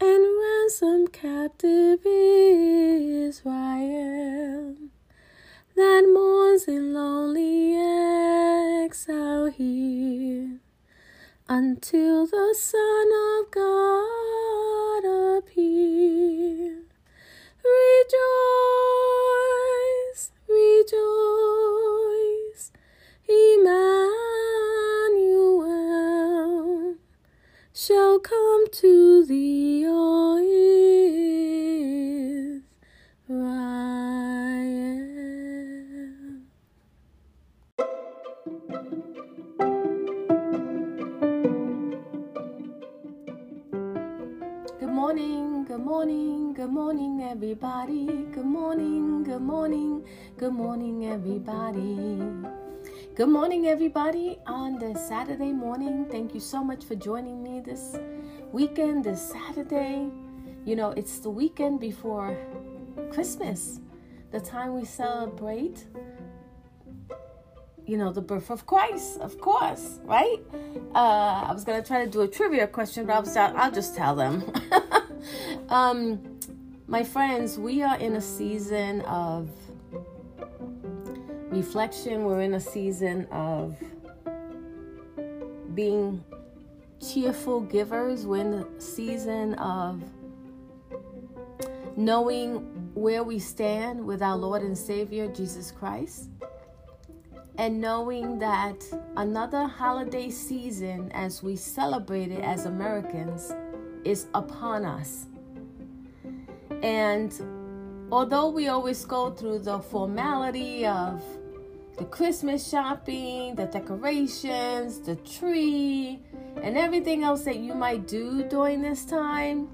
and ransom captive Israel that mourns in lonely exile here until the Son of God appear. Rejoice, rejoice, Emmanuel shall come to thee, O Israel. Good morning, good morning, good morning, everybody. Good morning, good morning, good morning, everybody. Good morning, everybody, on this Saturday morning. Thank you so much for joining me this weekend, this Saturday. You know, it's the weekend before Christmas, the time we celebrate you know, the birth of Christ, of course, right? Uh, I was gonna try to do a trivia question, but I was, I'll just tell them. um, my friends, we are in a season of reflection. We're in a season of being cheerful givers. We're in a season of knowing where we stand with our Lord and Savior Jesus Christ and knowing that another holiday season as we celebrate it as Americans is upon us. And although we always go through the formality of the Christmas shopping, the decorations, the tree, and everything else that you might do during this time,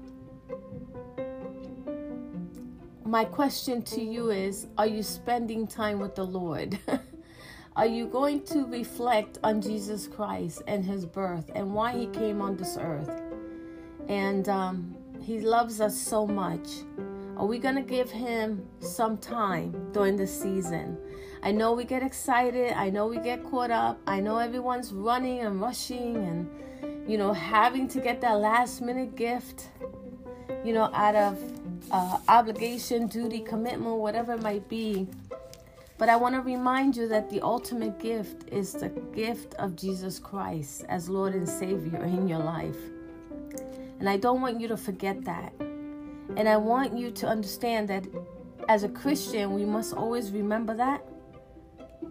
my question to you is Are you spending time with the Lord? Are you going to reflect on Jesus Christ and his birth and why he came on this earth? And um, he loves us so much. Are we going to give him some time during the season? I know we get excited. I know we get caught up. I know everyone's running and rushing and, you know, having to get that last minute gift, you know, out of uh, obligation, duty, commitment, whatever it might be. But I want to remind you that the ultimate gift is the gift of Jesus Christ as Lord and Savior in your life. And I don't want you to forget that. And I want you to understand that as a Christian, we must always remember that.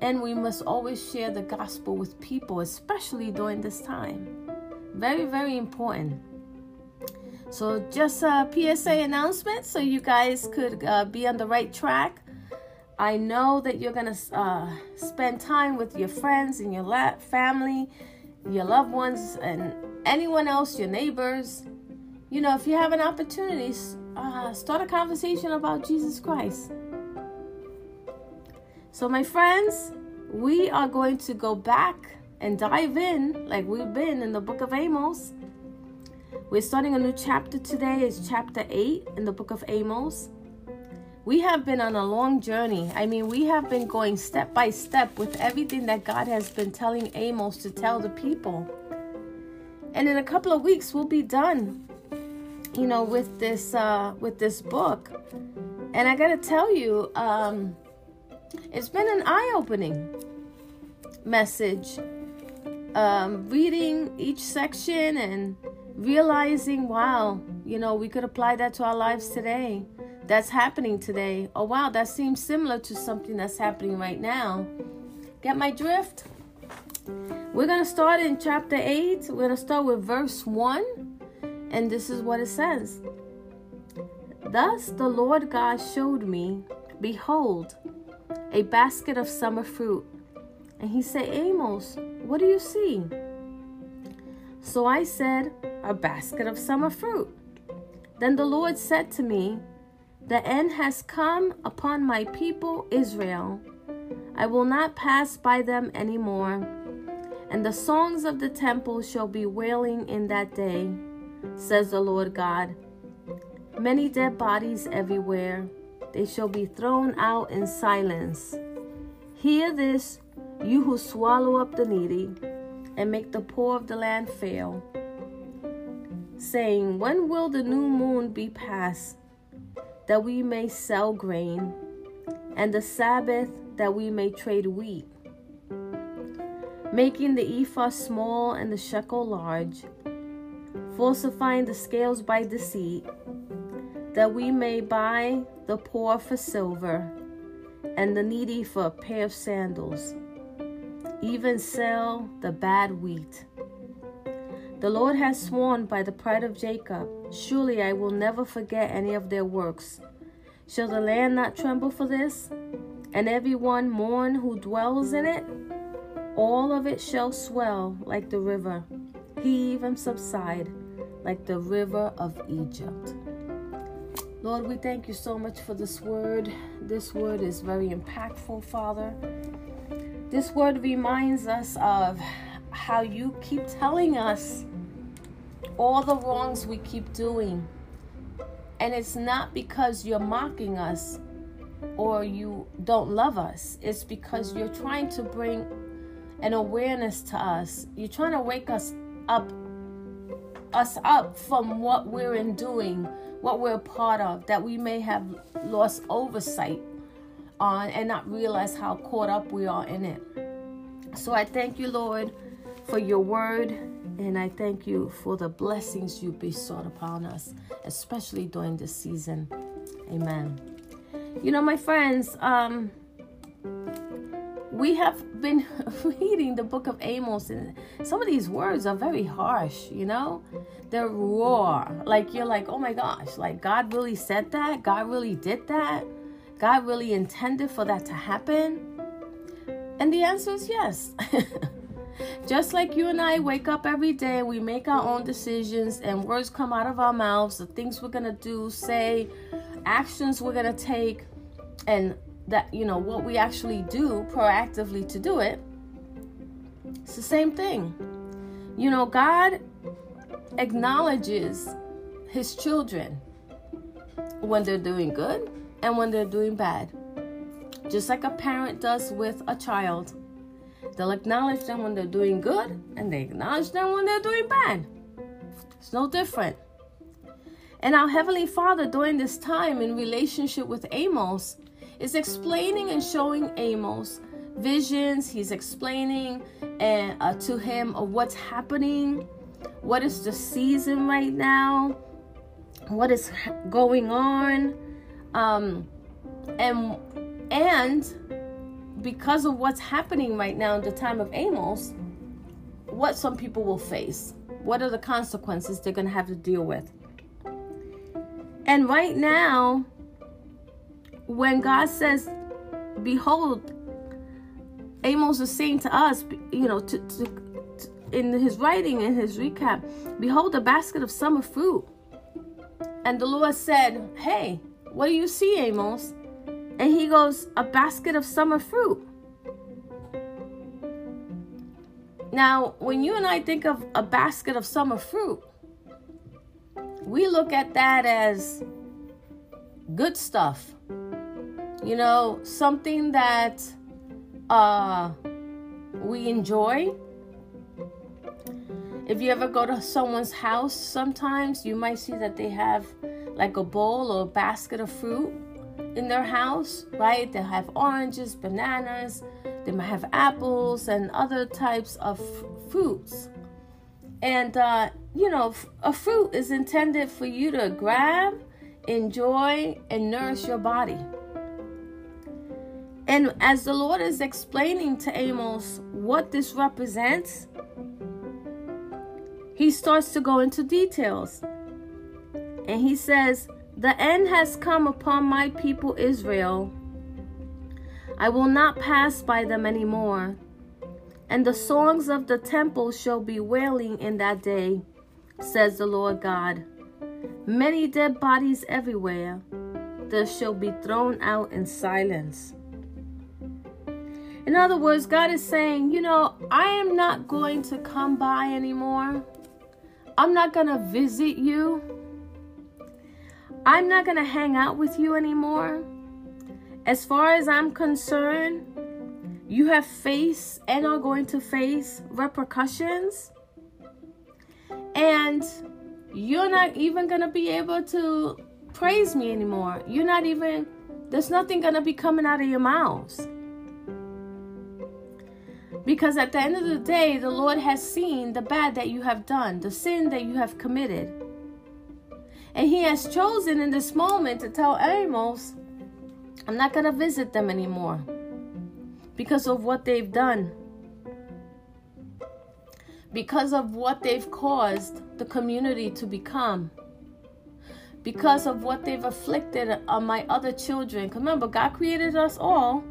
And we must always share the gospel with people, especially during this time. Very, very important. So, just a PSA announcement so you guys could uh, be on the right track. I know that you're going to uh, spend time with your friends and your la- family, your loved ones, and anyone else, your neighbors. You know, if you have an opportunity, uh, start a conversation about Jesus Christ. So, my friends, we are going to go back and dive in like we've been in the book of Amos. We're starting a new chapter today. It's chapter 8 in the book of Amos. We have been on a long journey. I mean, we have been going step by step with everything that God has been telling Amos to tell the people. And in a couple of weeks, we'll be done, you know, with this uh, with this book. And I gotta tell you, um, it's been an eye-opening message. Um, reading each section and realizing, wow, you know, we could apply that to our lives today that's happening today. Oh, wow, that seems similar to something that's happening right now. Get my drift? We're going to start in chapter 8. We're going to start with verse 1. And this is what it says Thus the Lord God showed me, behold, a basket of summer fruit. And he said, Amos, what do you see? So I said, A basket of summer fruit. Then the Lord said to me, The end has come upon my people Israel. I will not pass by them any more. And the songs of the temple shall be wailing in that day, says the Lord God. Many dead bodies everywhere. They shall be thrown out in silence. Hear this, you who swallow up the needy and make the poor of the land fail, saying, When will the new moon be past, that we may sell grain, and the Sabbath that we may trade wheat? Making the ephah small and the shekel large, falsifying the scales by deceit, that we may buy the poor for silver and the needy for a pair of sandals, even sell the bad wheat. The Lord has sworn by the pride of Jacob, Surely I will never forget any of their works. Shall the land not tremble for this, and every one mourn who dwells in it? All of it shall swell like the river, heave and subside like the river of Egypt. Lord, we thank you so much for this word. This word is very impactful, Father. This word reminds us of how you keep telling us all the wrongs we keep doing. And it's not because you're mocking us or you don't love us, it's because you're trying to bring an awareness to us. You're trying to wake us up us up from what we're in doing what we're a part of, that we may have lost oversight on and not realize how caught up we are in it. So I thank you, Lord, for your word, and I thank you for the blessings you bestowed upon us, especially during this season. Amen. You know, my friends, um, we have been reading the book of Amos, and some of these words are very harsh, you know? They're raw. Like, you're like, oh my gosh, like, God really said that? God really did that? God really intended for that to happen? And the answer is yes. Just like you and I wake up every day, we make our own decisions, and words come out of our mouths, the things we're gonna do, say, actions we're gonna take, and that you know what we actually do proactively to do it it's the same thing. You know god acknowledges his children when they're doing good and when they're doing bad. Just like a parent does with a child they'll acknowledge them when they're doing good and they acknowledge them when they're doing bad. It's no different. And our heavenly father during this time in relationship with amos is explaining and showing Amos visions. He's explaining and uh, to him of what's happening, what is the season right now, what is going on, um, and and because of what's happening right now in the time of Amos, what some people will face. What are the consequences they're going to have to deal with? And right now, when God says, Behold, Amos is saying to us, you know, to, to, to, in his writing, in his recap, Behold, a basket of summer fruit. And the Lord said, Hey, what do you see, Amos? And he goes, A basket of summer fruit. Now, when you and I think of a basket of summer fruit, we look at that as good stuff you know, something that uh, we enjoy. If you ever go to someone's house, sometimes you might see that they have like a bowl or a basket of fruit in their house, right? They have oranges, bananas, they might have apples and other types of f- fruits. And, uh, you know, a fruit is intended for you to grab, enjoy, and nourish your body. And as the Lord is explaining to Amos what this represents, he starts to go into details. And he says, The end has come upon my people Israel. I will not pass by them anymore. and the songs of the temple shall be wailing in that day, says the Lord God. Many dead bodies everywhere, there shall be thrown out in silence. In other words, God is saying, you know, I am not going to come by anymore. I'm not going to visit you. I'm not going to hang out with you anymore. As far as I'm concerned, you have faced and are going to face repercussions. And you're not even going to be able to praise me anymore. You're not even, there's nothing going to be coming out of your mouths. Because at the end of the day, the Lord has seen the bad that you have done, the sin that you have committed. And He has chosen in this moment to tell Amos, I'm not going to visit them anymore because of what they've done. Because of what they've caused the community to become. Because of what they've afflicted on my other children. Remember, God created us all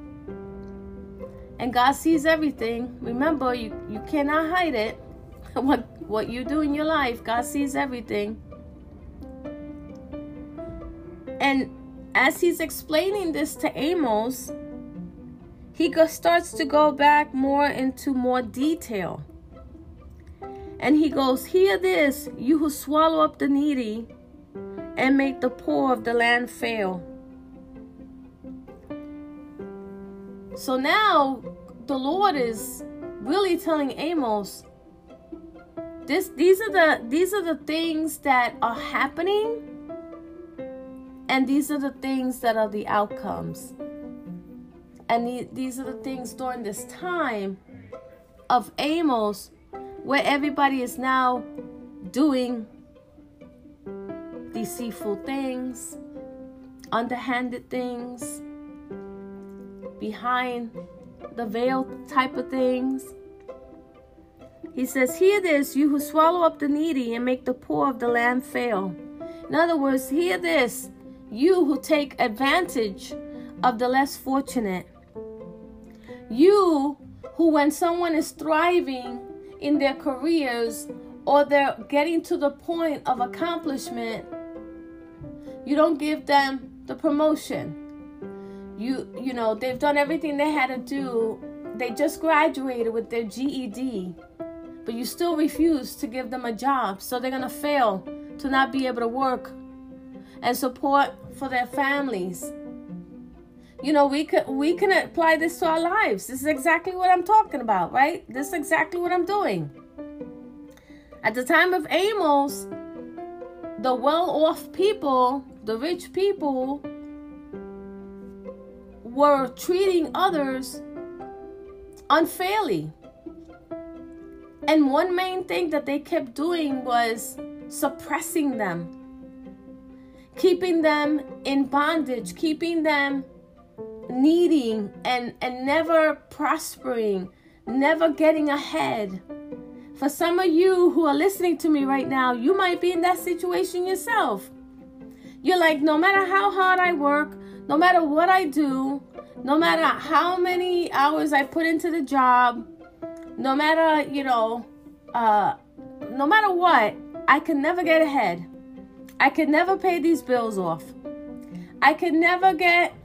and God sees everything. Remember, you, you cannot hide it. what what you do in your life, God sees everything. And as he's explaining this to Amos, he go, starts to go back more into more detail. And he goes, Hear this, you who swallow up the needy and make the poor of the land fail. So now the Lord is really telling Amos this these are the these are the things that are happening and these are the things that are the outcomes. And these are the things during this time of Amos where everybody is now doing deceitful things, underhanded things, behind the veil type of things. He says, Hear this, you who swallow up the needy and make the poor of the land fail. In other words, hear this, you who take advantage of the less fortunate. You who, when someone is thriving in their careers or they're getting to the point of accomplishment, you don't give them the promotion you you know they've done everything they had to do. They just graduated with their GED but you still refuse to give them a job so they're going to fail to not be able to work and support for their families. You know we could we can apply this to our lives. This is exactly what i'm talking about right? This is exactly what i'm doing. At the time of amos the well-off people the rich people were treating others unfairly. And one main thing that they kept doing was suppressing them, keeping them in bondage, keeping them needing and, and never prospering, never getting ahead. For some of you who are listening to me right now, you might be in that situation yourself. You're like, no matter how hard I work, no matter what I do, no matter how many hours I put into the job, no matter, you know, uh, no matter what, I can never get ahead. I can never pay these bills off. I can never get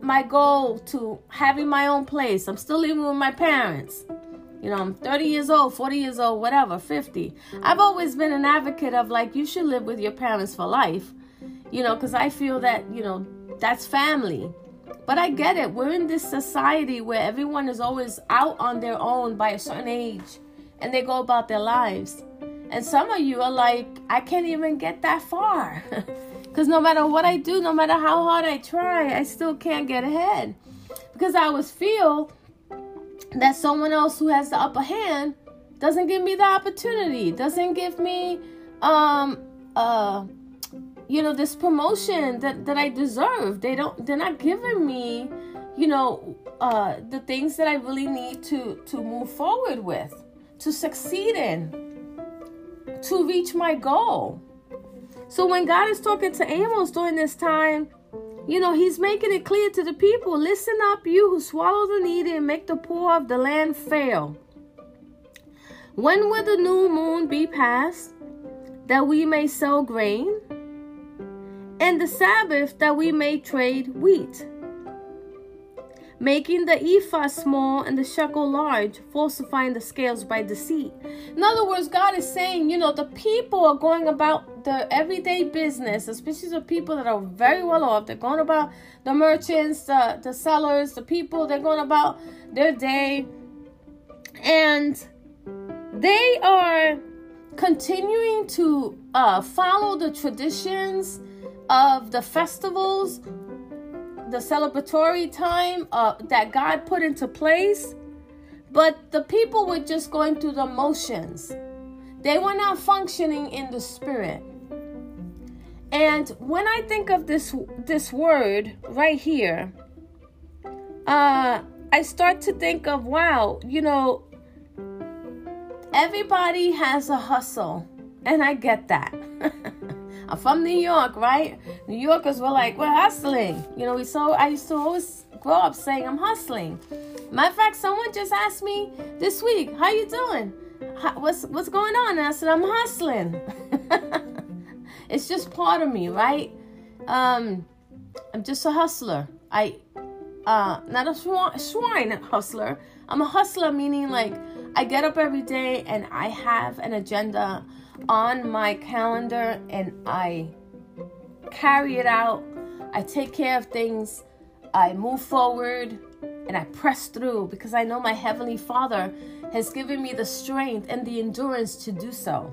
my goal to having my own place. I'm still living with my parents. You know, I'm 30 years old, 40 years old, whatever, 50. I've always been an advocate of like, you should live with your parents for life, you know, because I feel that, you know, that's family. But I get it. We're in this society where everyone is always out on their own by a certain age and they go about their lives. And some of you are like, I can't even get that far. Because no matter what I do, no matter how hard I try, I still can't get ahead. Because I always feel that someone else who has the upper hand doesn't give me the opportunity, doesn't give me um uh you know this promotion that that I deserve. They don't they're not giving me, you know, uh the things that I really need to to move forward with, to succeed in, to reach my goal. So when God is talking to Amos during this time, you know, he's making it clear to the people, listen up you who swallow the needy and make the poor of the land fail. When will the new moon be passed, that we may sow grain? And the Sabbath, that we may trade wheat? making the ephah small and the shekel large, falsifying the scales by deceit. In other words, God is saying, you know, the people are going about the everyday business, especially the people that are very well off. They're going about the merchants, the, the sellers, the people, they're going about their day. And they are continuing to uh, follow the traditions of the festivals the celebratory time uh, that God put into place, but the people were just going through the motions. They were not functioning in the spirit. And when I think of this this word right here, uh, I start to think of wow, you know, everybody has a hustle, and I get that. I'm from New York, right? New Yorkers were like, we're hustling. You know, we so I used to always grow up saying I'm hustling. Matter of fact, someone just asked me this week, "How you doing? How, what's what's going on?" And I said, "I'm hustling." it's just part of me, right? Um, I'm just a hustler. I, uh, not a swine, swine hustler. I'm a hustler, meaning like I get up every day and I have an agenda on my calendar and I carry it out. I take care of things. I move forward and I press through because I know my Heavenly Father has given me the strength and the endurance to do so.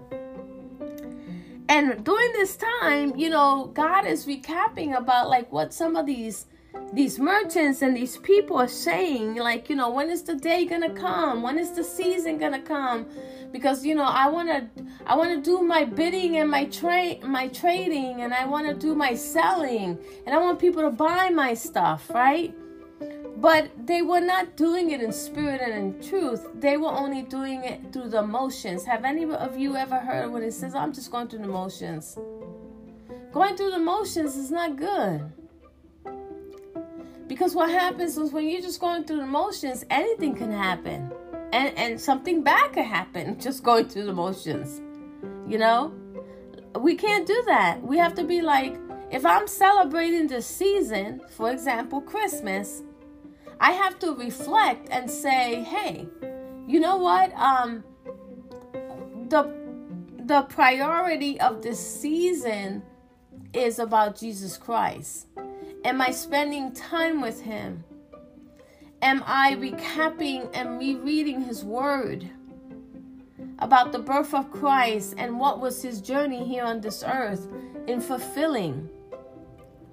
And during this time, you know, God is recapping about like what some of these these merchants and these people are saying like you know when is the day gonna come? When is the season gonna come? Because you know i want to i want to do my bidding and my trade my trading and i want to do my selling and i want people to buy my stuff right? But they were not doing it in spirit and in truth. They were only doing it through the motions. Have any of you ever heard when it says? I'm just going through the motions. Going through the motions is not good because what happens is when you're just going through the motions, anything can happen. And and something bad can happen just going through the motions. You know? We can't do that. We have to be like, if I'm celebrating the season, for example, Christmas, I have to reflect and say, hey, you know what? Um the the priority of this season is about Jesus Christ. Am I spending time with Him? Am I recapping and rereading His Word about the birth of Christ and what was His journey here on this earth in fulfilling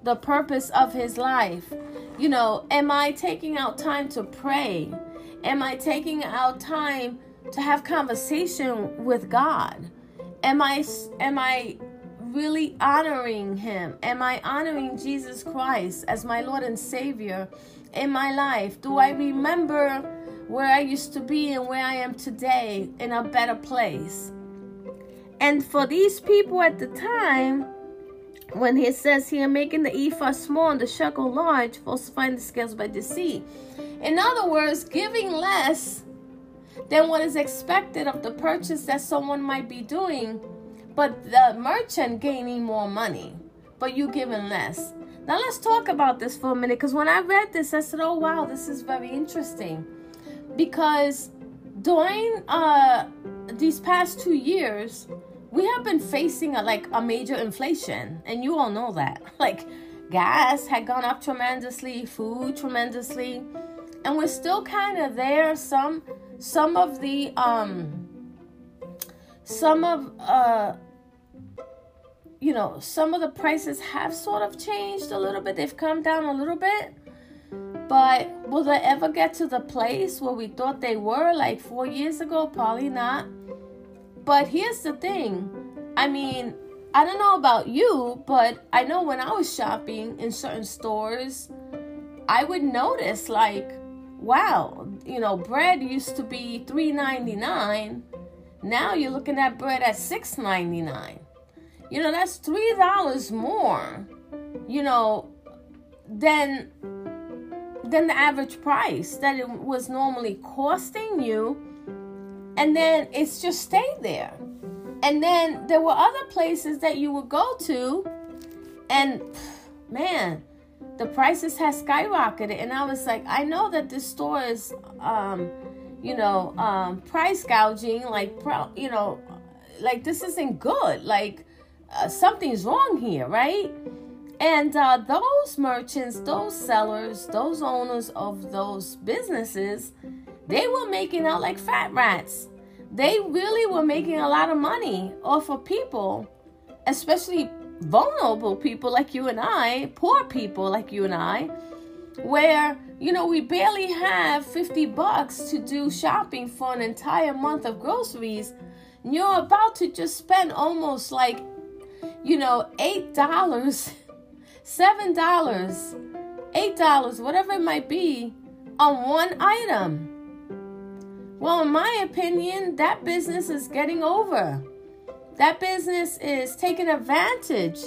the purpose of His life? You know, am I taking out time to pray? Am I taking out time to have conversation with God? Am I am I really honoring Him? Am I honoring Jesus Christ as my Lord and Savior in my life? Do I remember where I used to be and where I am today in a better place? And for these people at the time, when he says here, making the ephah small and the shekel large, falsifying the scales by deceit. In other words, giving less than what is expected of the purchase that someone might be doing but the merchant gaining more money, but you giving less. Now let's talk about this for a minute because when I read this, I said, "Oh wow, this is very interesting," because during uh, these past two years, we have been facing a, like a major inflation, and you all know that. Like gas had gone up tremendously, food tremendously, and we're still kind of there. Some some of the um some of uh you know, some of the prices have sort of changed a little bit. They've come down a little bit. But will they ever get to the place where we thought they were like four years ago? Probably not. But here's the thing I mean, I don't know about you, but I know when I was shopping in certain stores, I would notice like, wow, you know, bread used to be $3.99. Now you're looking at bread at $6.99 you know, that's three dollars more, you know, than than the average price that it was normally costing you and then it's just stayed there. And then there were other places that you would go to, and man, the prices had skyrocketed. And I was like, I know that this store is, um, you know, um, price gouging, like, you know, like this isn't good. Like, uh, something's wrong here, right? And uh, those merchants, those sellers, those owners of those businesses, they were making out like fat rats. They really were making a lot of money off of people, especially vulnerable people like you and I, poor people like you and I, where, you know, we barely have 50 bucks to do shopping for an entire month of groceries. And you're about to just spend almost like, you know, $8, $7, $8, whatever it might be, on one item. Well, in my opinion, that business is getting over. That business is taking advantage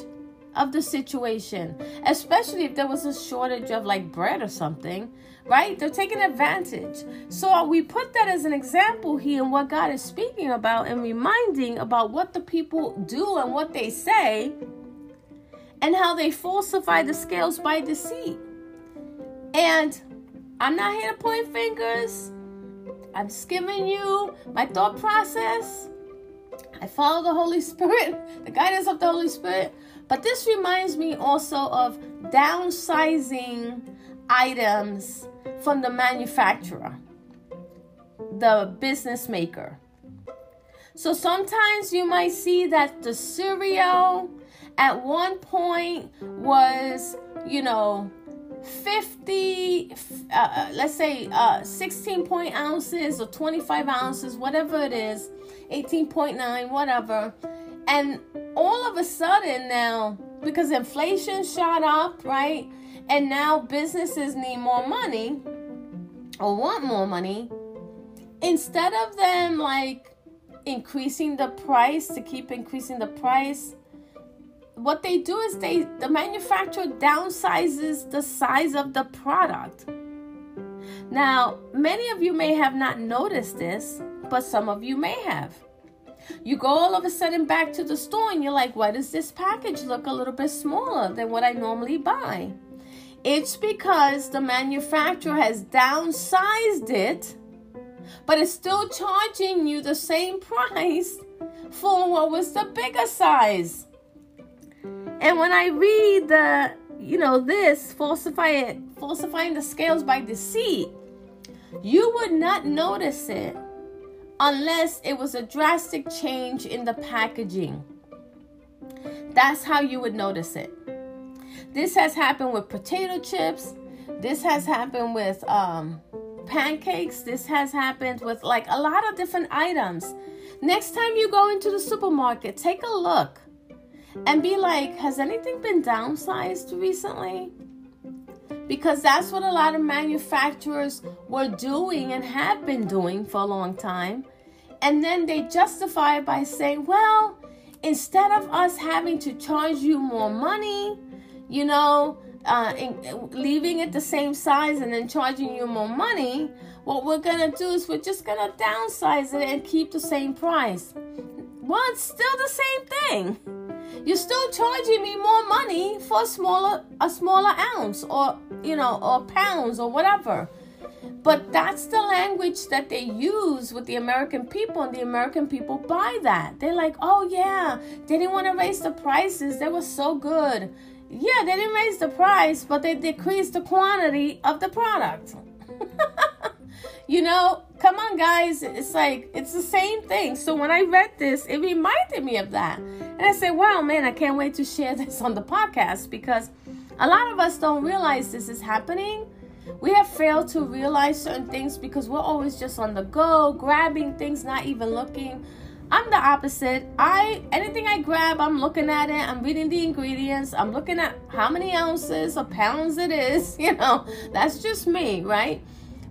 of the situation, especially if there was a shortage of like bread or something, right? They're taking advantage. So uh, we put that as an example here and what God is speaking about and reminding about what the people do and what they say and how they falsify the scales by deceit. And I'm not here to point fingers. I'm just giving you my thought process. I follow the Holy Spirit, the guidance of the Holy Spirit. But this reminds me also of downsizing items from the manufacturer, the business maker. So sometimes you might see that the cereal at one point was, you know, 50 uh, uh, let's say uh, 16 point ounces or 25 ounces whatever it is 18.9 whatever and all of a sudden now because inflation shot up right and now businesses need more money or want more money instead of them like increasing the price to keep increasing the price what they do is they the manufacturer downsizes the size of the product. Now, many of you may have not noticed this, but some of you may have. You go all of a sudden back to the store and you're like, why does this package look a little bit smaller than what I normally buy? It's because the manufacturer has downsized it, but it's still charging you the same price for what was the bigger size. And when I read the, you know, this falsify it, falsifying the scales by deceit, you would not notice it unless it was a drastic change in the packaging. That's how you would notice it. This has happened with potato chips. This has happened with um, pancakes. This has happened with like a lot of different items. Next time you go into the supermarket, take a look and be like, has anything been downsized recently? Because that's what a lot of manufacturers were doing and have been doing for a long time. And then they justify it by saying, well, instead of us having to charge you more money, you know, uh, in, leaving it the same size and then charging you more money, what we're gonna do is we're just gonna downsize it and keep the same price. Well, it's still the same thing. You're still charging me more money for a smaller a smaller ounce or you know or pounds or whatever. But that's the language that they use with the American people, and the American people buy that. They're like, oh yeah, they didn't want to raise the prices. They were so good. Yeah, they didn't raise the price, but they decreased the quantity of the product. you know, come on, guys. It's like, it's the same thing. So when I read this, it reminded me of that. And I said, wow, man, I can't wait to share this on the podcast because a lot of us don't realize this is happening. We have failed to realize certain things because we're always just on the go, grabbing things, not even looking. I'm the opposite. I anything grab, I'm looking at it. I'm reading the ingredients. I'm looking at how many ounces or pounds it is. You know, that's just me, right?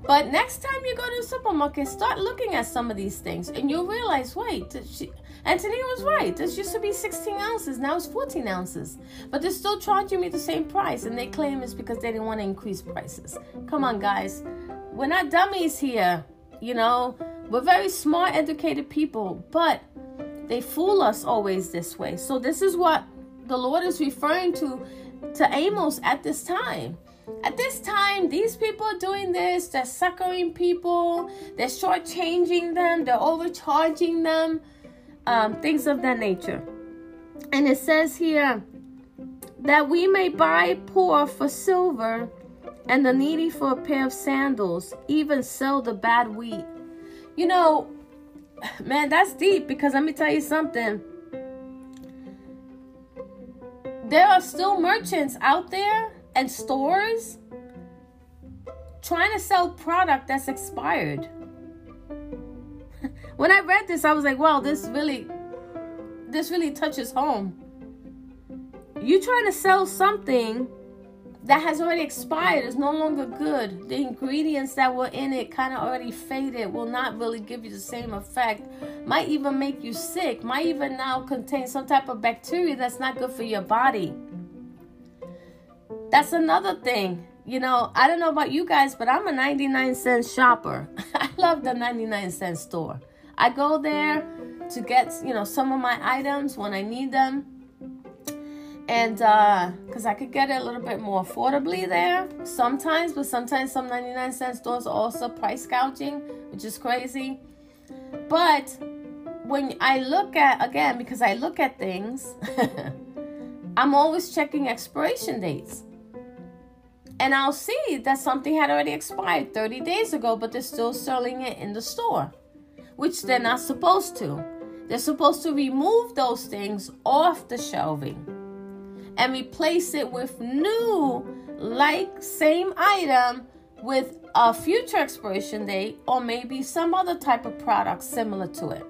But next time you go to the supermarket, start looking at some of these things, and you'll realize, wait, she, Antonia was right. This used to be 16 ounces, now it's 14 ounces. But they're still charging me the same price, and they claim it's because they didn't want to increase prices. Come on, guys. We're not dummies here. You know, We're very smart, educated people, but they fool us always this way. So this is what the Lord is referring to to Amos at this time. At this time, these people are doing this, they're suckering people, they're shortchanging them, they're overcharging them, um, things of that nature. And it says here that we may buy poor for silver and the needy for a pair of sandals, even sell the bad wheat. You know, man, that's deep because let me tell you something. There are still merchants out there and stores trying to sell product that's expired. when I read this, I was like, wow, this really this really touches home. You trying to sell something that has already expired is no longer good. The ingredients that were in it kind of already faded, will not really give you the same effect, might even make you sick, might even now contain some type of bacteria that's not good for your body. That's another thing. You know, I don't know about you guys, but I'm a 99 cent shopper. I love the 99 cent store. I go there to get, you know, some of my items when I need them and because uh, I could get it a little bit more affordably there sometimes, but sometimes some 99 cent stores also price gouging, which is crazy. But when I look at again, because I look at things, I'm always checking expiration dates. And I'll see that something had already expired 30 days ago, but they're still selling it in the store, which they're not supposed to. They're supposed to remove those things off the shelving and replace it with new, like same item with a future expiration date or maybe some other type of product similar to it.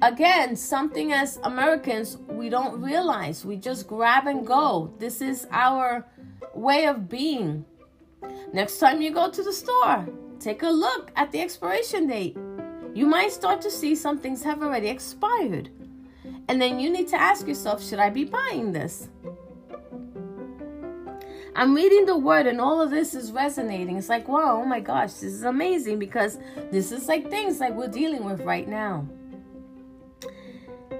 Again, something as Americans we don't realize. We just grab and go. This is our way of being. Next time you go to the store, take a look at the expiration date. You might start to see some things have already expired. And then you need to ask yourself should I be buying this? I'm reading the word and all of this is resonating. It's like, wow, oh my gosh, this is amazing because this is like things like we're dealing with right now.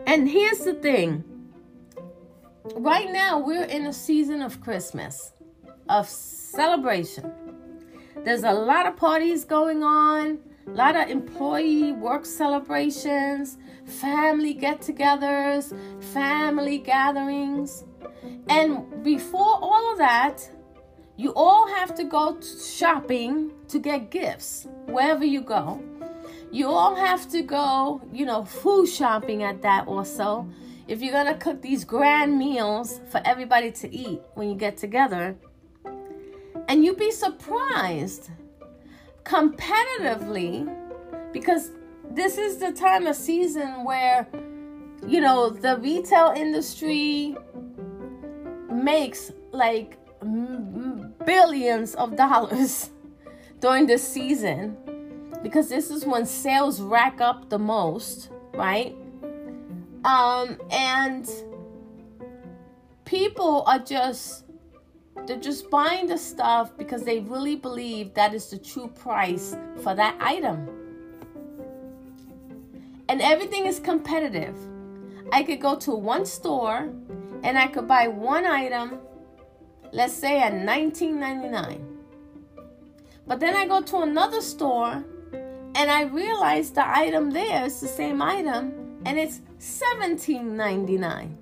And here's the thing right now, we're in a season of Christmas, of celebration. There's a lot of parties going on, a lot of employee work celebrations, family get togethers, family gatherings. And before all of that, you all have to go shopping to get gifts wherever you go. You all have to go, you know, food shopping at that also. If you're going to cook these grand meals for everybody to eat when you get together. And you'd be surprised competitively because this is the time of season where you know the retail industry makes like billions of dollars during this season because this is when sales rack up the most right um and people are just they're just buying the stuff because they really believe that is the true price for that item. And everything is competitive. I could go to one store and I could buy one item, let's say at $19.99. But then I go to another store and I realize the item there is the same item and it's $17.99.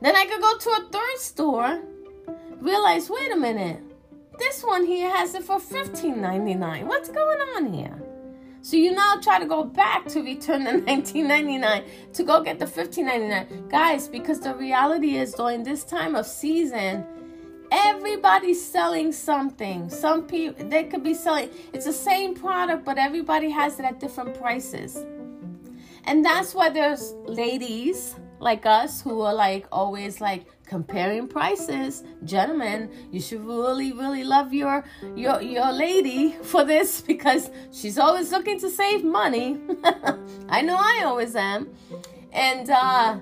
Then I could go to a third store realize, wait a minute, this one here has it for $15.99. What's going on here? So you now try to go back to return the $19.99 to go get the $15.99. Guys, because the reality is during this time of season, everybody's selling something. Some people they could be selling it's the same product, but everybody has it at different prices. And that's why there's ladies like us who are like always like comparing prices gentlemen you should really really love your your your lady for this because she's always looking to save money i know i always am and uh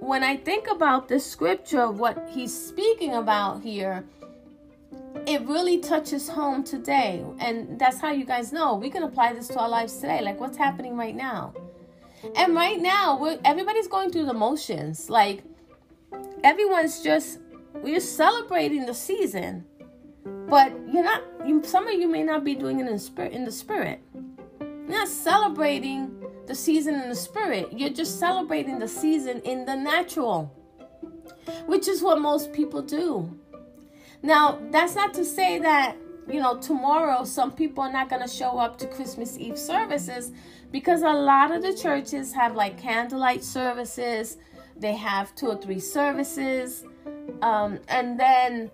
when i think about the scripture of what he's speaking about here it really touches home today. And that's how you guys know we can apply this to our lives today. Like what's happening right now. And right now, everybody's going through the motions. Like everyone's just we're celebrating the season, but you're not. You, some of you may not be doing it in spirit. In the spirit, you're not celebrating the season in the spirit. You're just celebrating the season in the natural, which is what most people do. Now, that's not to say that you know tomorrow some people are not going to show up to Christmas Eve services because a lot of the churches have like candlelight services. They have two or three services um, and then,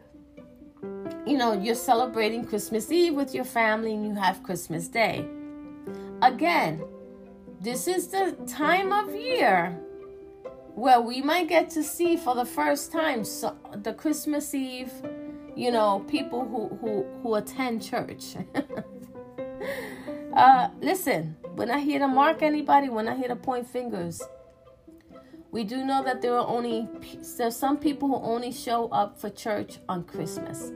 you know, you're celebrating Christmas Eve with your family and you have Christmas Day. Again, this is the time of year where we might get to see for the first time so, the Christmas Eve, you know, people who, who, who attend church. uh, listen, we're not here to mark anybody, we're not here to point fingers. We do know that there are only there's some people who only show up for church on Christmas.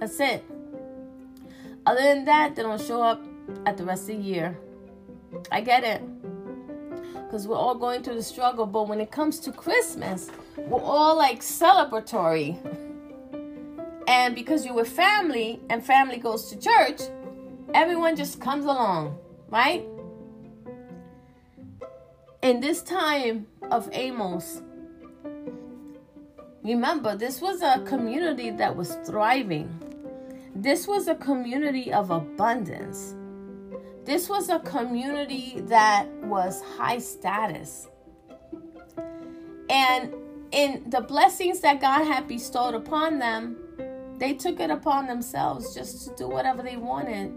That's it. Other than that, they don't show up at the rest of the year. I get it. Because we're all going through the struggle, but when it comes to Christmas, we're all like celebratory. And because you're with family and family goes to church, everyone just comes along, right? In this time of Amos, remember, this was a community that was thriving. This was a community of abundance. This was a community that was high status. And in the blessings that God had bestowed upon them, they took it upon themselves just to do whatever they wanted.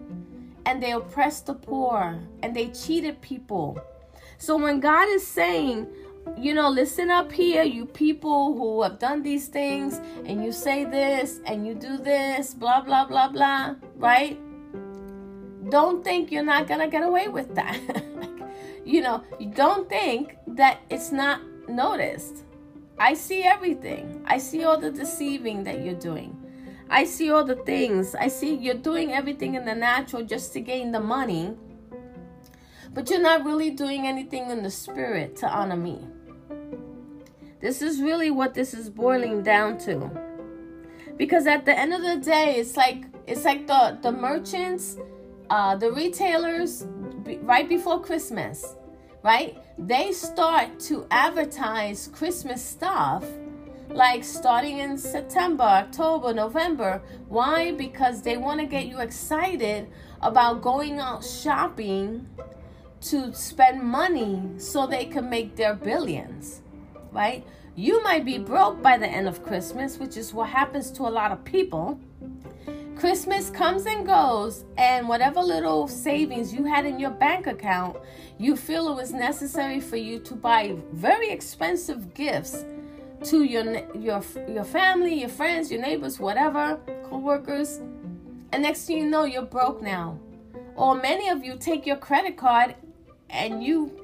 And they oppressed the poor and they cheated people so when God is saying, you know, listen up here, you people who have done these things, and you say this and you do this, blah, blah, blah, blah, right? Don't think you're not going to get away with that. you know, don't think that it's not noticed. I see everything. I see all the deceiving that you're doing. I see all the things. I see you're doing everything in the natural just to gain the money but you're not really doing anything in the spirit to honor me. This is really what this is boiling down to. Because at the end of the day, it's like it's like the the merchants, uh, the retailers, right before Christmas, right? They start to advertise Christmas stuff like starting in September, October, November. Why? Because they want to get you excited about going out shopping to spend money so they can make their billions, right? You might be broke by the end of Christmas, which is what happens to a lot of people. Christmas comes and goes, and whatever little savings you had in your bank account, you feel it was necessary for you to buy very expensive gifts to your your your family, your friends, your neighbors, whatever, co-workers. And next thing you know, you're broke now. Or many of you take your credit card and you,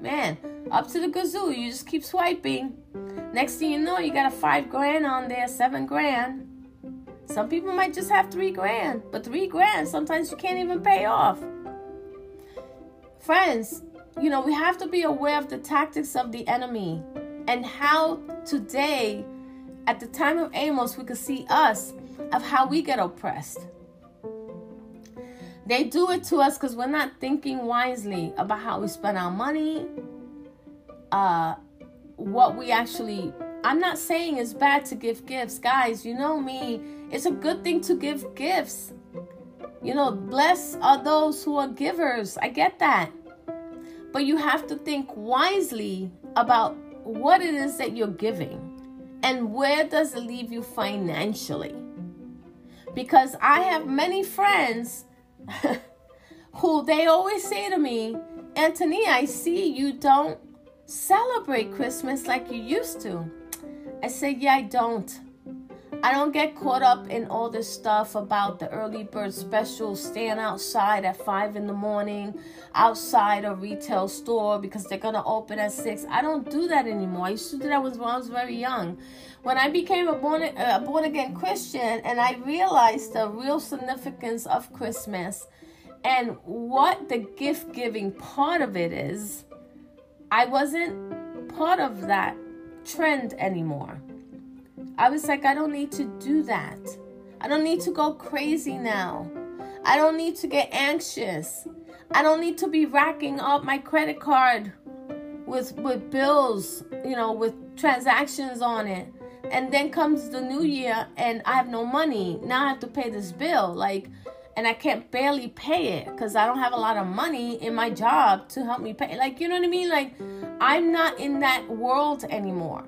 man, up to the gazoo. You just keep swiping. Next thing you know, you got a five grand on there, seven grand. Some people might just have three grand, but three grand sometimes you can't even pay off. Friends, you know, we have to be aware of the tactics of the enemy and how today, at the time of Amos, we could see us of how we get oppressed. They do it to us because we're not thinking wisely about how we spend our money, uh, what we actually. I'm not saying it's bad to give gifts, guys. You know me. It's a good thing to give gifts. You know, bless are those who are givers. I get that. But you have to think wisely about what it is that you're giving and where does it leave you financially. Because I have many friends who they always say to me, Antonia, I see you don't celebrate Christmas like you used to. I said, Yeah, I don't. I don't get caught up in all this stuff about the early bird special, staying outside at five in the morning, outside a retail store because they're gonna open at six. I don't do that anymore. I used to do that when I was very young. When I became a born a born again Christian and I realized the real significance of Christmas and what the gift giving part of it is, I wasn't part of that trend anymore. I was like, I don't need to do that. I don't need to go crazy now. I don't need to get anxious. I don't need to be racking up my credit card with with bills, you know, with transactions on it. And then comes the new year and I have no money. Now I have to pay this bill like and I can't barely pay it cuz I don't have a lot of money in my job to help me pay. Like, you know what I mean? Like I'm not in that world anymore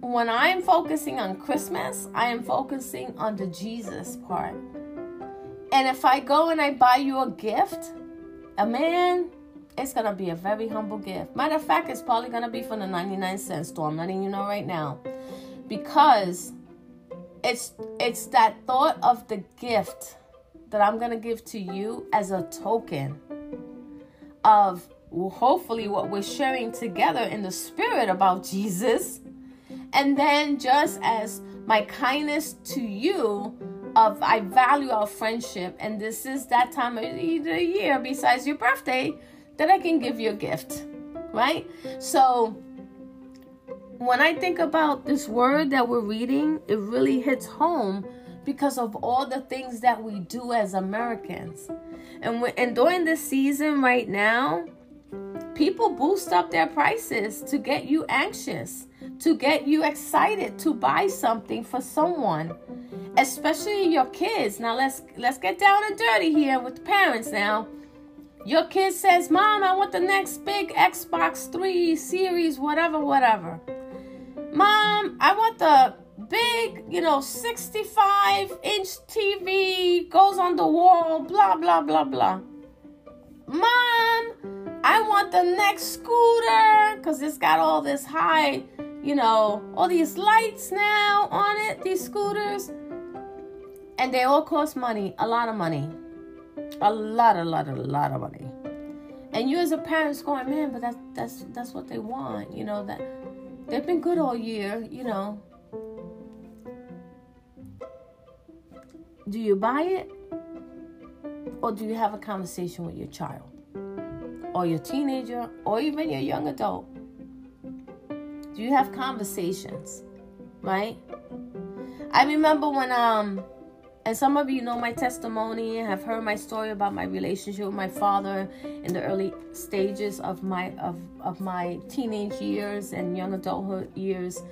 when I'm focusing on Christmas, I am focusing on the Jesus part. And if I go and I buy you a gift, a man, it's gonna be a very humble gift. Matter of fact, it's probably gonna be from the 99 cent store. I'm letting you know right now. Because it's it's that thought of the gift that I'm gonna give to you as a token of hopefully what we're sharing together in the spirit about Jesus and then just as my kindness to you of I value our friendship and this is that time of the year besides your birthday that I can give you a gift. Right? So when I think about this word that we're reading, it really hits home because of all the things that we do as Americans. And, we, and during this season right now, people boost up their prices to get you anxious to get you excited to buy something for someone especially your kids. Now let's let's get down and dirty here with parents now. Your kid says mom i want the next big xbox 3 series whatever whatever. Mom i want the big you know 65 inch tv goes on the wall blah blah blah blah. Mom i want the next scooter because it's got all this high you know, all these lights now on it, these scooters. And they all cost money, a lot of money. A lot, a lot, a lot of money. And you as a parent's going, man, but that's that's that's what they want, you know, that they've been good all year, you know. Do you buy it? Or do you have a conversation with your child? Or your teenager, or even your young adult? Do you have conversations? Right? I remember when um and some of you know my testimony and have heard my story about my relationship with my father in the early stages of my of, of my teenage years and young adulthood years.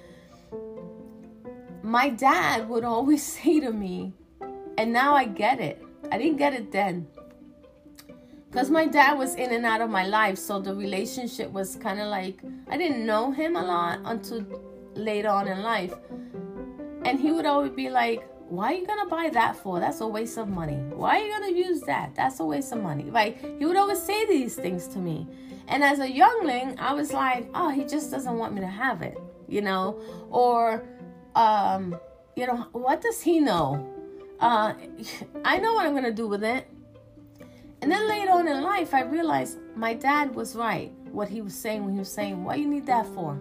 My dad would always say to me, and now I get it. I didn't get it then because my dad was in and out of my life so the relationship was kind of like i didn't know him a lot until later on in life. And he would always be like why are you gonna buy that for? That's a waste of money. Why are you gonna use that? That's a waste of money. Like he would always say these things to me. And as a youngling i was like oh he just doesn't want me to have it you know? Or um you know what does he know? Uh i know what i'm gonna do with it and then later on in life, I realized my dad was right. What he was saying when he was saying, Why you need that for?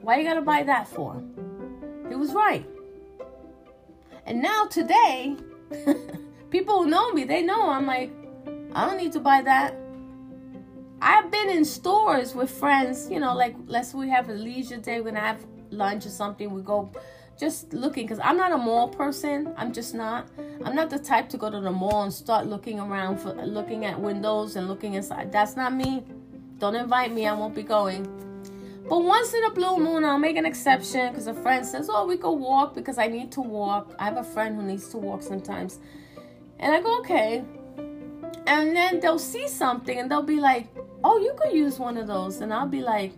Why you gotta buy that for? He was right. And now today, people who know me, they know I'm like, I don't need to buy that. I've been in stores with friends, you know, like let's we have a leisure day, we're gonna have lunch or something. We go just looking because I'm not a mall person. I'm just not. I'm not the type to go to the mall and start looking around for looking at windows and looking inside. That's not me. Don't invite me. I won't be going. But once in a blue moon, I'll make an exception because a friend says, "Oh, we go walk because I need to walk." I have a friend who needs to walk sometimes, and I go, "Okay." And then they'll see something and they'll be like, "Oh, you could use one of those," and I'll be like,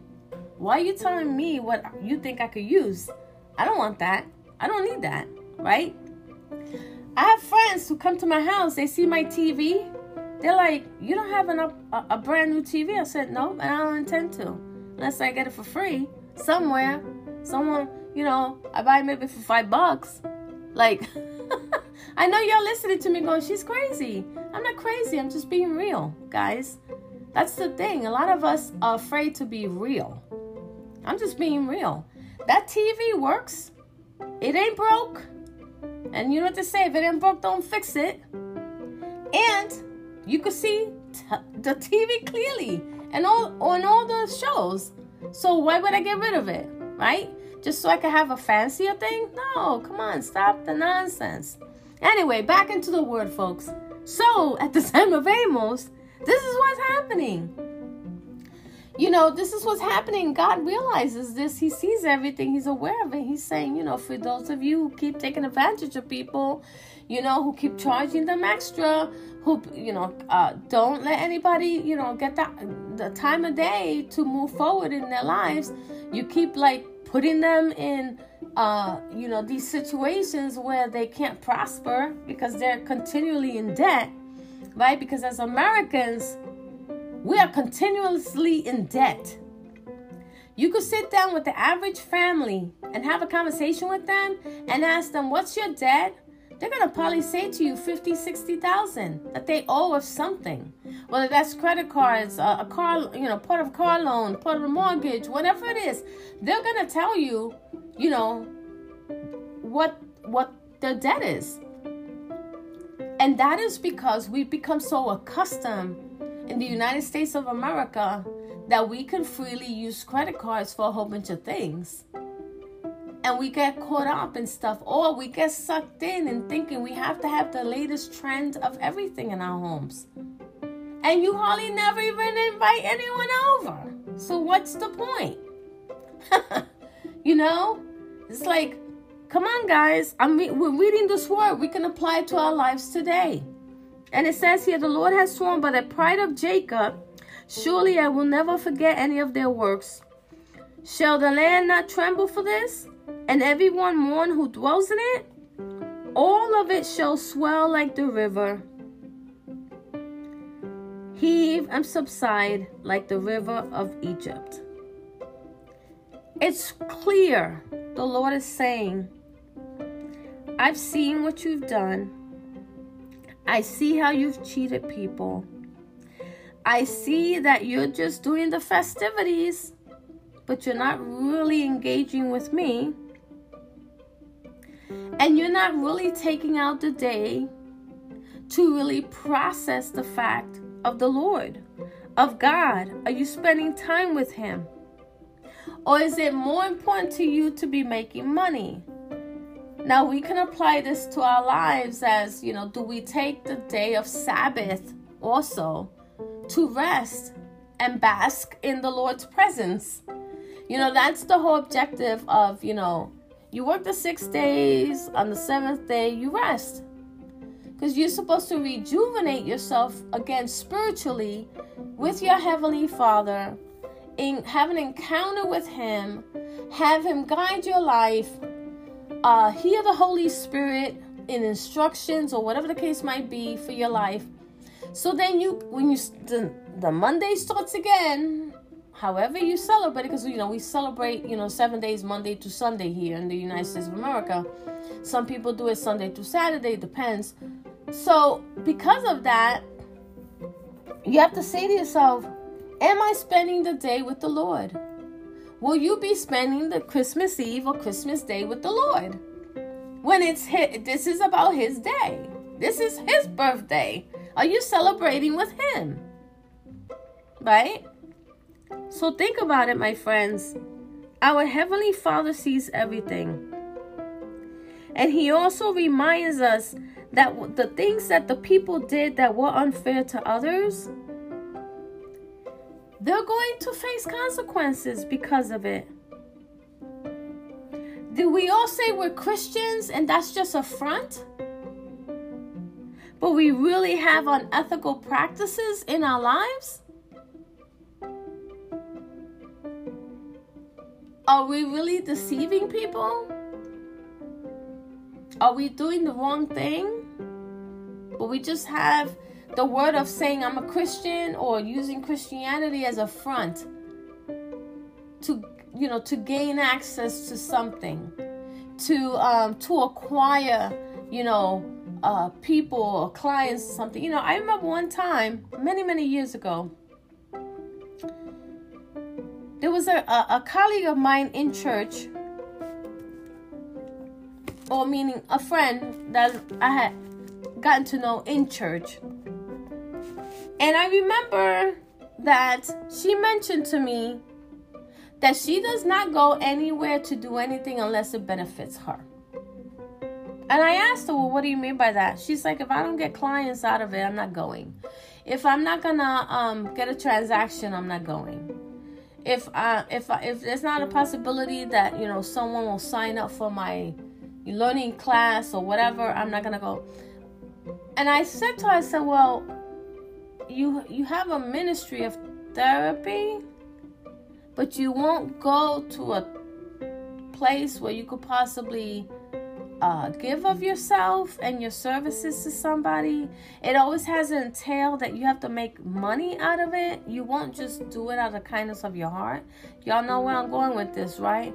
"Why are you telling me what you think I could use?" I don't want that. I don't need that, right? I have friends who come to my house, they see my TV, they're like, You don't have an, a, a brand new TV? I said, No, and I don't intend to. Unless I get it for free somewhere. Someone, you know, I buy maybe for five bucks. Like, I know y'all listening to me going, she's crazy. I'm not crazy. I'm just being real, guys. That's the thing. A lot of us are afraid to be real. I'm just being real. That TV works. It ain't broke. And you know what to say. If it ain't broke, don't fix it. And you could see t- the TV clearly and all on all the shows. So why would I get rid of it? Right? Just so I could have a fancier thing? No, come on, stop the nonsense. Anyway, back into the word, folks. So, at the time of Amos, this is what's happening. You know, this is what's happening. God realizes this. He sees everything. He's aware of it. He's saying, you know, for those of you who keep taking advantage of people, you know, who keep charging them extra, who, you know, uh, don't let anybody, you know, get that the time of day to move forward in their lives. You keep like putting them in uh, you know, these situations where they can't prosper because they're continually in debt, right? Because as Americans, we are continuously in debt. You could sit down with the average family and have a conversation with them and ask them, What's your debt? They're to probably say to you 50, 60,000 that they owe of something. Whether that's credit cards, a, a car, you know, part of a car loan, part of a mortgage, whatever it is. They're to tell you you know what what the debt is and that is because we've become so accustomed in the united states of america that we can freely use credit cards for a whole bunch of things and we get caught up in stuff or we get sucked in and thinking we have to have the latest trend of everything in our homes and you hardly never even invite anyone over so what's the point You know, it's like, come on, guys. I'm we're reading this word. We can apply it to our lives today. And it says here, the Lord has sworn by the pride of Jacob, surely I will never forget any of their works. Shall the land not tremble for this, and everyone mourn who dwells in it? All of it shall swell like the river, heave and subside like the river of Egypt. It's clear the Lord is saying, I've seen what you've done. I see how you've cheated people. I see that you're just doing the festivities, but you're not really engaging with me. And you're not really taking out the day to really process the fact of the Lord, of God. Are you spending time with Him? Or is it more important to you to be making money? Now we can apply this to our lives as, you know, do we take the day of Sabbath also to rest and bask in the Lord's presence? You know, that's the whole objective of, you know, you work the six days, on the seventh day, you rest. Because you're supposed to rejuvenate yourself again spiritually with your Heavenly Father in, have an encounter with Him, have Him guide your life, uh, hear the Holy Spirit in instructions or whatever the case might be for your life. So then you, when you the, the Monday starts again, however you celebrate, because you know we celebrate, you know, seven days Monday to Sunday here in the United States of America. Some people do it Sunday to Saturday, depends. So because of that, you have to say to yourself, Am I spending the day with the Lord? Will you be spending the Christmas Eve or Christmas Day with the Lord? When it's his, this is about his day. This is his birthday. Are you celebrating with him? Right? So think about it, my friends. Our Heavenly Father sees everything. And He also reminds us that the things that the people did that were unfair to others, they're going to face consequences because of it. Do we all say we're Christians and that's just a front? But we really have unethical practices in our lives? Are we really deceiving people? Are we doing the wrong thing? But we just have the word of saying I'm a Christian or using Christianity as a front. to you know to gain access to something to um to acquire you know uh people or clients something you know i remember one time many many years ago there was a, a, a colleague of mine in church or meaning a friend that i had gotten to know in church and i remember that she mentioned to me that she does not go anywhere to do anything unless it benefits her. And I asked her, Well, what do you mean by that? She's like, If I don't get clients out of it, I'm not going. If I'm not gonna um, get a transaction, I'm not going. If uh, if if there's not a possibility that you know someone will sign up for my learning class or whatever, I'm not gonna go. And I said to her, I said, Well, you you have a ministry of therapy but you won't go to a place where you could possibly uh, give of yourself and your services to somebody. It always has an entail that you have to make money out of it. You won't just do it out of kindness of your heart. Y'all know where I'm going with this, right?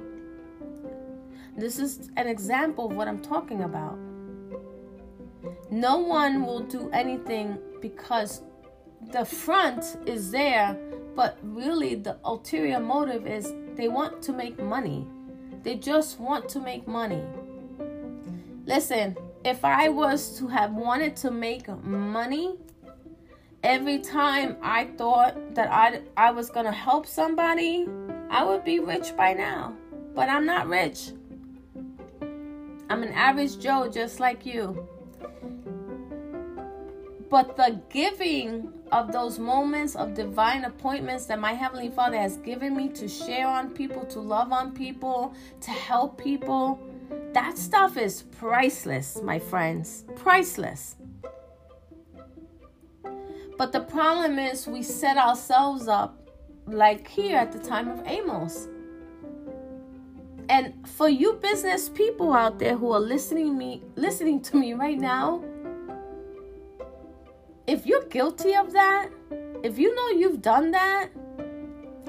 This is an example of what I'm talking about. No one will do anything because the front is there but really, the ulterior motive is they want to make money. They just want to make money. Listen, if I was to have wanted to make money, every time I thought that I, I was going to help somebody, I would be rich by now. But I'm not rich. I'm an average Joe just like you. But the giving of those moments of divine appointments that my Heavenly Father has given me to share on people, to love on people, to help people, that stuff is priceless, my friends. Priceless. But the problem is, we set ourselves up like here at the time of Amos. And for you business people out there who are listening me listening to me right now, if you're guilty of that, if you know you've done that,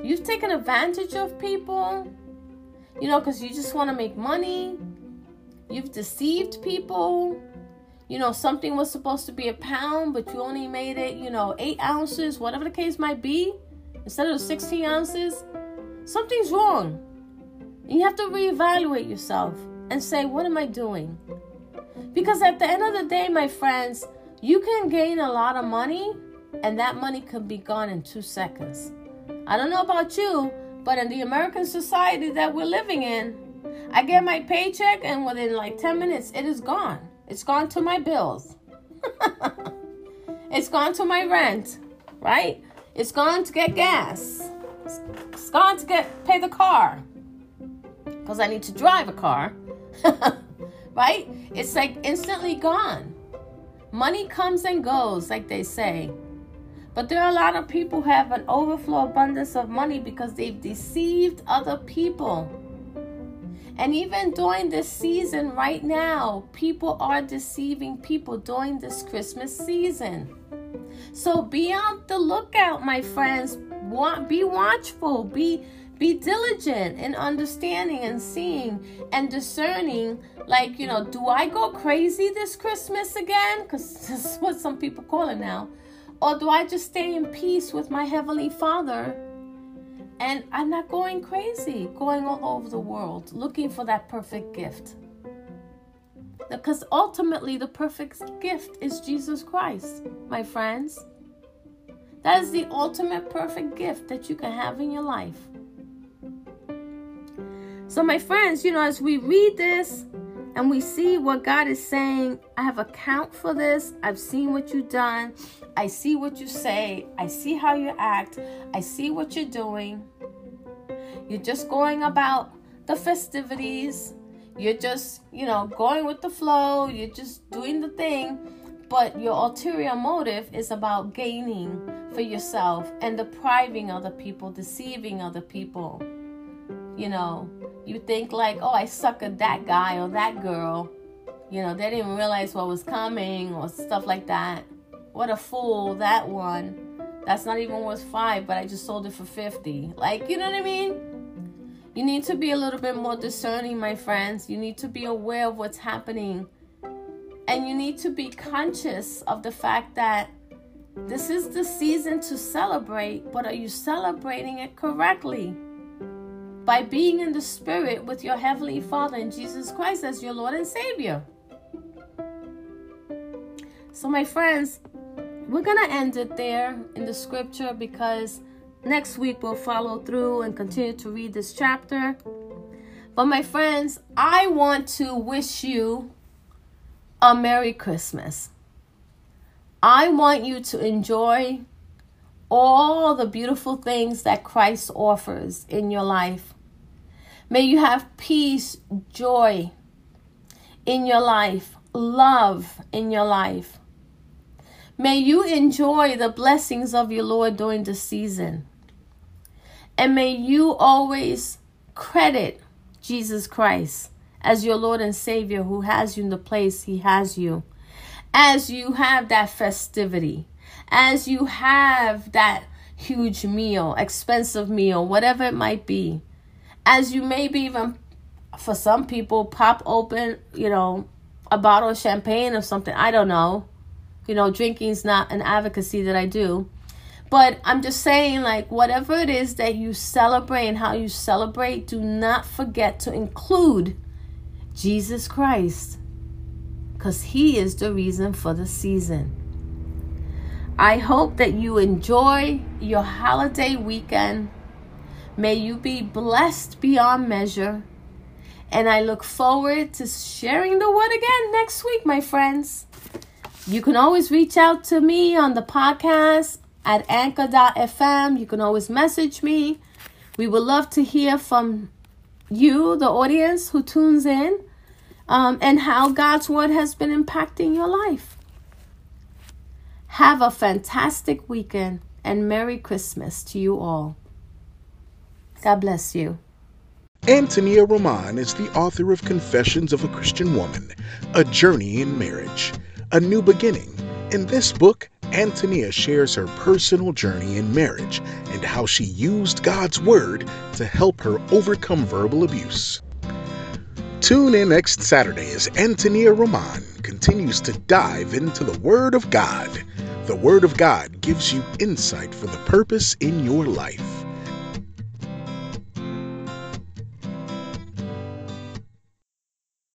you've taken advantage of people, you know, because you just want to make money, you've deceived people, you know, something was supposed to be a pound, but you only made it, you know, eight ounces, whatever the case might be, instead of 16 ounces, something's wrong. And you have to reevaluate yourself and say, what am I doing? Because at the end of the day, my friends, you can gain a lot of money, and that money could be gone in two seconds. I don't know about you, but in the American society that we're living in, I get my paycheck, and within like 10 minutes, it is gone. It's gone to my bills. it's gone to my rent, right? It's gone to get gas. It's gone to get pay the car because I need to drive a car, right? It's like instantly gone. Money comes and goes, like they say. But there are a lot of people who have an overflow abundance of money because they've deceived other people. And even during this season right now, people are deceiving people during this Christmas season. So be on the lookout, my friends. Be watchful. Be be diligent in understanding and seeing and discerning like you know do i go crazy this christmas again? Because that's what some people call it now. Or do i just stay in peace with my heavenly father? And i'm not going crazy going all over the world looking for that perfect gift. Because ultimately the perfect gift is jesus christ my friends. That is the ultimate perfect gift that you can have in your life so, my friends, you know, as we read this and we see what God is saying, I have account for this. I've seen what you've done. I see what you say. I see how you act. I see what you're doing. You're just going about the festivities. You're just, you know, going with the flow. You're just doing the thing. But your ulterior motive is about gaining for yourself and depriving other people, deceiving other people. You know, you think like, oh, I suckered that guy or that girl. You know, they didn't realize what was coming or stuff like that. What a fool that one. That's not even worth five, but I just sold it for 50. Like, you know what I mean? You need to be a little bit more discerning, my friends. You need to be aware of what's happening. And you need to be conscious of the fact that this is the season to celebrate, but are you celebrating it correctly? By being in the Spirit with your Heavenly Father and Jesus Christ as your Lord and Savior. So, my friends, we're going to end it there in the scripture because next week we'll follow through and continue to read this chapter. But, my friends, I want to wish you a Merry Christmas. I want you to enjoy all the beautiful things that Christ offers in your life. May you have peace, joy in your life, love in your life. May you enjoy the blessings of your Lord during the season. And may you always credit Jesus Christ as your Lord and Savior who has you in the place He has you as you have that festivity, as you have that huge meal, expensive meal, whatever it might be, as you maybe even, for some people, pop open, you know, a bottle of champagne or something. I don't know. You know, drinking is not an advocacy that I do. But I'm just saying, like, whatever it is that you celebrate and how you celebrate, do not forget to include Jesus Christ because He is the reason for the season. I hope that you enjoy your holiday weekend. May you be blessed beyond measure. And I look forward to sharing the word again next week, my friends. You can always reach out to me on the podcast at anchor.fm. You can always message me. We would love to hear from you, the audience who tunes in um, and how God's word has been impacting your life. Have a fantastic weekend and Merry Christmas to you all. God bless you. Antonia Roman is the author of Confessions of a Christian Woman, A Journey in Marriage, A New Beginning. In this book, Antonia shares her personal journey in marriage and how she used God's Word to help her overcome verbal abuse. Tune in next Saturday as Antonia Roman continues to dive into the Word of God. The Word of God gives you insight for the purpose in your life.